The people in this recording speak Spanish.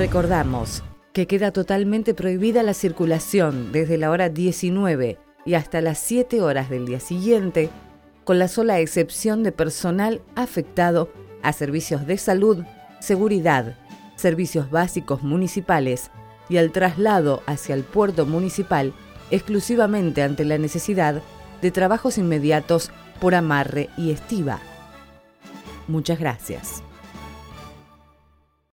Recordamos que queda totalmente prohibida la circulación desde la hora 19 y hasta las 7 horas del día siguiente, con la sola excepción de personal afectado a servicios de salud, seguridad, servicios básicos municipales y al traslado hacia el puerto municipal exclusivamente ante la necesidad de trabajos inmediatos por amarre y estiva. Muchas gracias.